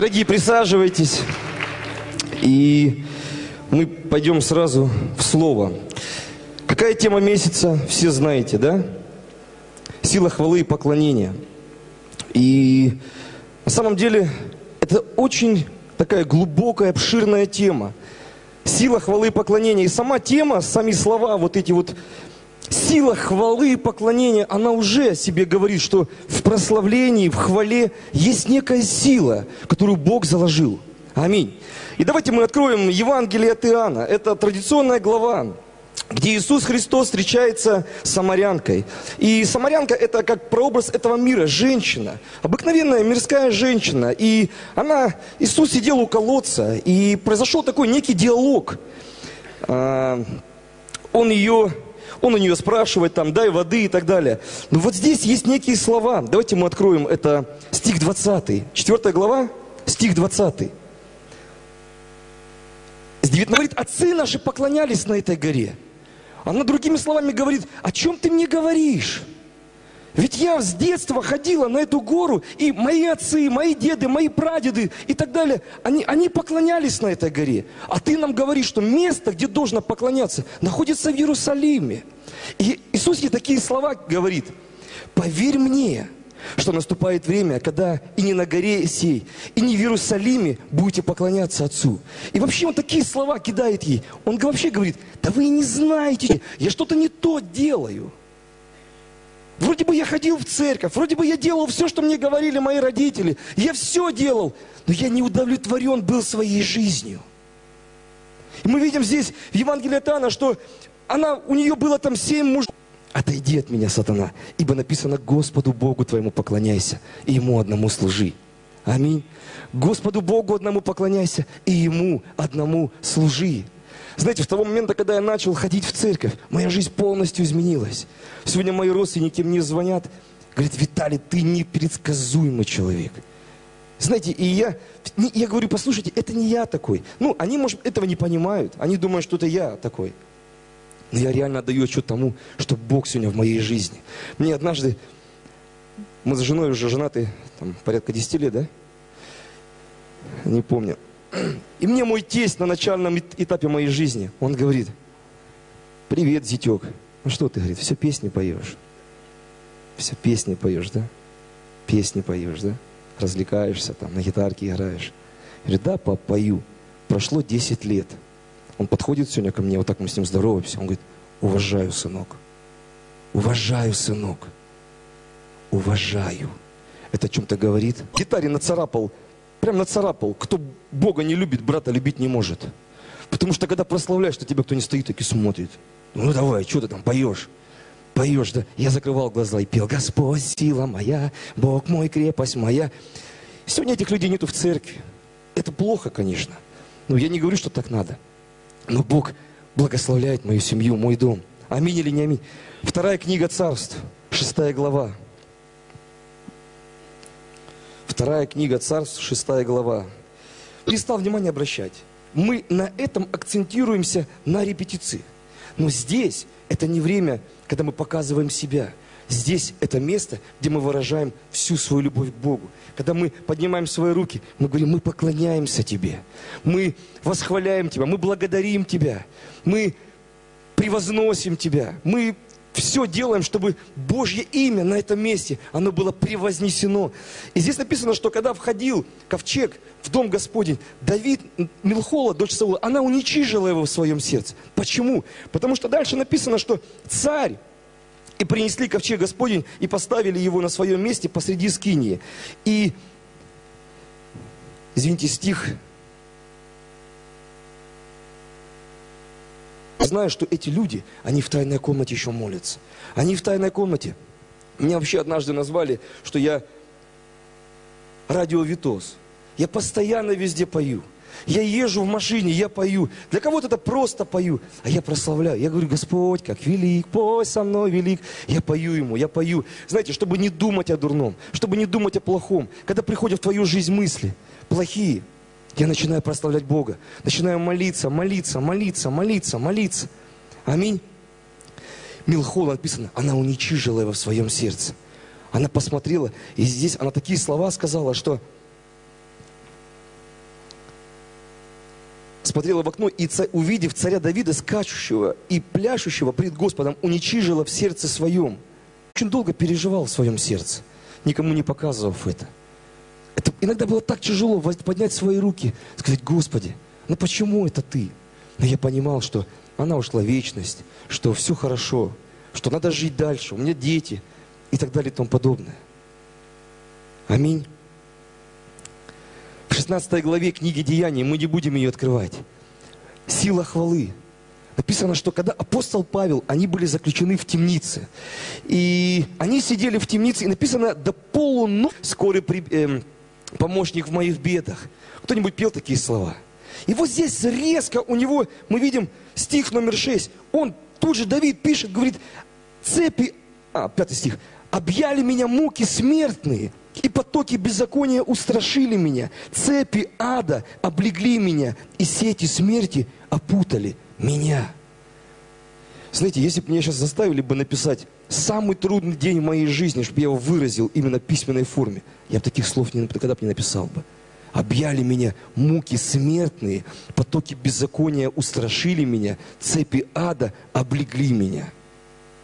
Дорогие, присаживайтесь. И мы пойдем сразу в слово. Какая тема месяца, все знаете, да? Сила хвалы и поклонения. И на самом деле это очень такая глубокая, обширная тема. Сила хвалы и поклонения. И сама тема, сами слова, вот эти вот сила хвалы и поклонения, она уже себе говорит, что в прославлении, в хвале есть некая сила, которую Бог заложил. Аминь. И давайте мы откроем Евангелие от Иоанна. Это традиционная глава, где Иисус Христос встречается с самарянкой. И самарянка это как прообраз этого мира, женщина, обыкновенная мирская женщина. И она, Иисус сидел у колодца, и произошел такой некий диалог. А, он ее он у нее спрашивает, там, дай воды и так далее. Но вот здесь есть некие слова. Давайте мы откроем, это стих 20, 4 глава, стих 20. Здесь говорит, отцы наши поклонялись на этой горе. Она другими словами говорит, о чем ты мне говоришь? Ведь я с детства ходила на эту гору, и мои отцы, мои деды, мои прадеды и так далее, они, они поклонялись на этой горе. А ты нам говоришь, что место, где должно поклоняться, находится в Иерусалиме. И Иисус ей такие слова говорит. Поверь мне, что наступает время, когда и не на горе сей, и не в Иерусалиме будете поклоняться Отцу. И вообще он такие слова кидает ей. Он вообще говорит, да вы не знаете, я что-то не то делаю. Вроде бы я ходил в церковь, вроде бы я делал все, что мне говорили мои родители. Я все делал, но я не удовлетворен был своей жизнью. И мы видим здесь в Евангелии от Иоанна, что она, у нее было там семь мужей. Отойди от меня, сатана, ибо написано, Господу Богу твоему поклоняйся, и Ему одному служи. Аминь. Господу Богу одному поклоняйся, и Ему одному служи. Знаете, с того момента, когда я начал ходить в церковь, моя жизнь полностью изменилась. Сегодня мои родственники мне звонят, говорят, Виталий, ты непредсказуемый человек. Знаете, и я, я говорю, послушайте, это не я такой. Ну, они, может, этого не понимают. Они думают, что это я такой. Но я реально отдаю отчет тому, что Бог сегодня в моей жизни. Мне однажды, мы с женой уже женаты, там, порядка 10 лет, да? Не помню. И мне мой тесть на начальном этапе моей жизни, он говорит, привет, зятек. Ну что ты, говорит, все песни поешь. Все песни поешь, да? Песни поешь, да? Развлекаешься там, на гитарке играешь. Я говорю, да, пап, пою. Прошло 10 лет. Он подходит сегодня ко мне, вот так мы с ним здороваемся. Он говорит, уважаю, сынок. Уважаю, сынок. Уважаю. Это о чем-то говорит. Гитаре нацарапал прям нацарапал. Кто Бога не любит, брата любить не может. Потому что когда прославляешь, что тебя кто не стоит, так и смотрит. Ну давай, что ты там поешь? Поешь, да? Я закрывал глаза и пел. Господь, сила моя, Бог мой, крепость моя. Сегодня этих людей нету в церкви. Это плохо, конечно. Но я не говорю, что так надо. Но Бог благословляет мою семью, мой дом. Аминь или не аминь. Вторая книга царств, шестая глава. Вторая книга Царств, шестая глава. Перестал внимание обращать. Мы на этом акцентируемся на репетиции. Но здесь это не время, когда мы показываем себя. Здесь это место, где мы выражаем всю свою любовь к Богу. Когда мы поднимаем свои руки, мы говорим, мы поклоняемся Тебе. Мы восхваляем Тебя, мы благодарим Тебя. Мы превозносим Тебя. Мы все делаем, чтобы Божье имя на этом месте, оно было превознесено. И здесь написано, что когда входил ковчег в дом Господень, Давид, Милхола, дочь Саула, она уничижила его в своем сердце. Почему? Потому что дальше написано, что царь и принесли ковчег Господень и поставили его на своем месте посреди скинии. И, извините, стих знаю, что эти люди, они в тайной комнате еще молятся. Они в тайной комнате. Меня вообще однажды назвали, что я радиовитос. Я постоянно везде пою. Я езжу в машине, я пою. Для кого-то это просто пою, а я прославляю. Я говорю, Господь, как велик, пой со мной велик. Я пою Ему, я пою. Знаете, чтобы не думать о дурном, чтобы не думать о плохом. Когда приходят в твою жизнь мысли плохие, я начинаю прославлять Бога. Начинаю молиться, молиться, молиться, молиться, молиться. Аминь. Милхол написано, она уничижила его в своем сердце. Она посмотрела, и здесь она такие слова сказала, что смотрела в окно и, увидев царя Давида, скачущего и пляшущего пред Господом, уничижила в сердце своем. Очень долго переживал в своем сердце, никому не показывав это. Это иногда было так тяжело поднять свои руки, сказать, Господи, ну почему это Ты? Но я понимал, что она ушла в вечность, что все хорошо, что надо жить дальше, у меня дети и так далее и тому подобное. Аминь. В 16 главе книги Деяний, мы не будем ее открывать, сила хвалы. Написано, что когда апостол Павел, они были заключены в темнице. И они сидели в темнице, и написано, до полуночи скорый при, э, помощник в моих бедах. Кто-нибудь пел такие слова? И вот здесь резко у него, мы видим стих номер 6. Он тут же, Давид пишет, говорит, цепи, а, пятый стих, объяли меня муки смертные, и потоки беззакония устрашили меня. Цепи ада облегли меня, и сети смерти опутали меня. Знаете, если бы меня сейчас заставили бы написать самый трудный день в моей жизни, чтобы я его выразил именно в письменной форме, я бы таких слов никогда бы не написал бы. Объяли меня муки смертные, потоки беззакония устрашили меня, цепи ада облегли меня.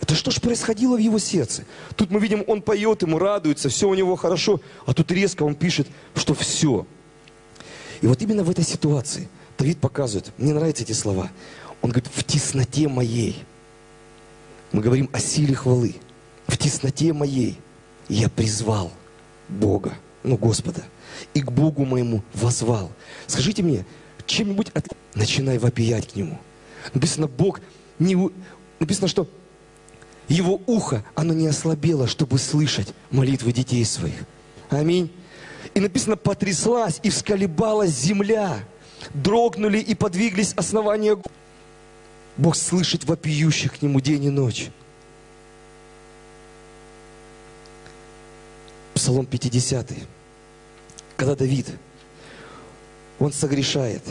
Это что ж происходило в его сердце? Тут мы видим, он поет, ему радуется, все у него хорошо, а тут резко он пишет, что все. И вот именно в этой ситуации Давид показывает, мне нравятся эти слова, он говорит, в тесноте моей, мы говорим о силе хвалы, в тесноте моей я призвал Бога, ну Господа – и к Богу моему возвал. Скажите мне, чем-нибудь от... начинай вопиять к Нему. Написано, Бог не... Написано, что Его ухо, оно не ослабело, чтобы слышать молитвы детей своих. Аминь. И написано, потряслась и всколебалась земля. Дрогнули и подвиглись основания. Бог слышит вопиющих к Нему день и ночь. Псалом 50 когда Давид, он согрешает.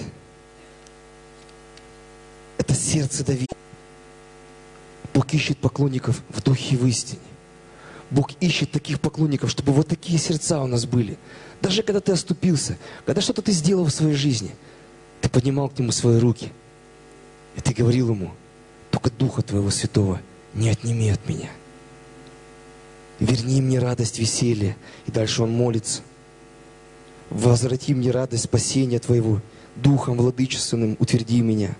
Это сердце Давида. Бог ищет поклонников в духе и в истине. Бог ищет таких поклонников, чтобы вот такие сердца у нас были. Даже когда ты оступился, когда что-то ты сделал в своей жизни, ты поднимал к Нему свои руки. И ты говорил Ему, только Духа Твоего Святого не отними от меня. Верни мне радость, веселье. И дальше он молится – возврати мне радость спасения Твоего, Духом Владычественным утверди меня.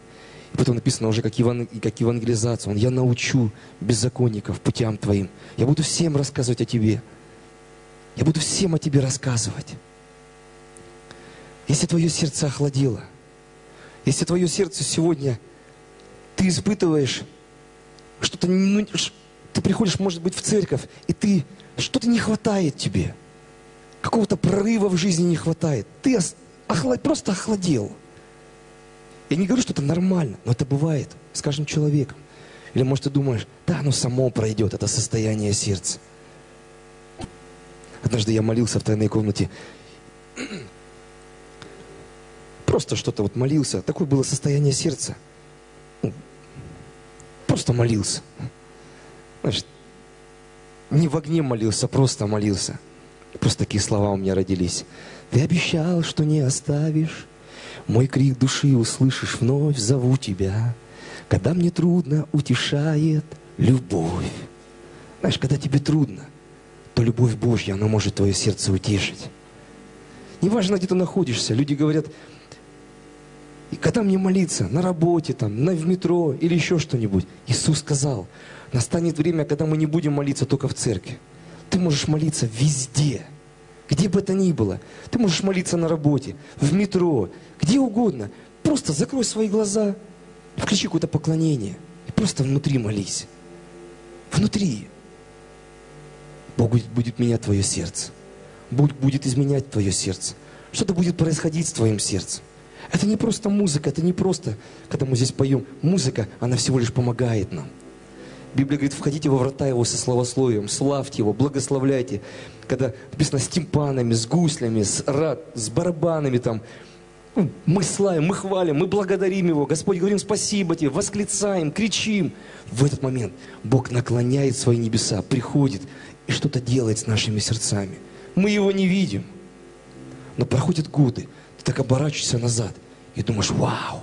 И потом написано уже, как, еван... как евангелизация. Он, я научу беззаконников путям Твоим. Я буду всем рассказывать о Тебе. Я буду всем о Тебе рассказывать. Если твое сердце охладело, если твое сердце сегодня, ты испытываешь что-то, ну, ты приходишь, может быть, в церковь, и ты, что-то не хватает тебе – какого-то прорыва в жизни не хватает. Ты охлад, просто охладел. Я не говорю, что это нормально, но это бывает с каждым человеком. Или может ты думаешь, да, оно само пройдет, это состояние сердца. Однажды я молился в тайной комнате. Просто что-то вот молился. Такое было состояние сердца. Просто молился. Знаешь, не в огне молился, просто молился. Просто такие слова у меня родились. Ты обещал, что не оставишь. Мой крик души услышишь, вновь зову тебя. Когда мне трудно, утешает любовь. Знаешь, когда тебе трудно, то любовь Божья, она может твое сердце утешить. Неважно, где ты находишься. Люди говорят, и когда мне молиться, на работе, там, на, в метро или еще что-нибудь. Иисус сказал, настанет время, когда мы не будем молиться только в церкви. Ты можешь молиться везде, где бы это ни было. Ты можешь молиться на работе, в метро, где угодно. Просто закрой свои глаза, включи какое-то поклонение и просто внутри молись. Внутри. Бог будет, менять твое сердце. Бог будет изменять твое сердце. Что-то будет происходить с твоим сердцем. Это не просто музыка, это не просто, когда мы здесь поем. Музыка, она всего лишь помогает нам. Библия говорит, входите во врата его со словословием, славьте его, благословляйте. Когда написано с тимпанами, с гуслями, с, рад, с барабанами там, ну, мы славим, мы хвалим, мы благодарим Его. Господь, говорим спасибо Тебе, восклицаем, кричим. В этот момент Бог наклоняет свои небеса, приходит и что-то делает с нашими сердцами. Мы Его не видим. Но проходят годы, так оборачиваешься назад, И думаешь, вау,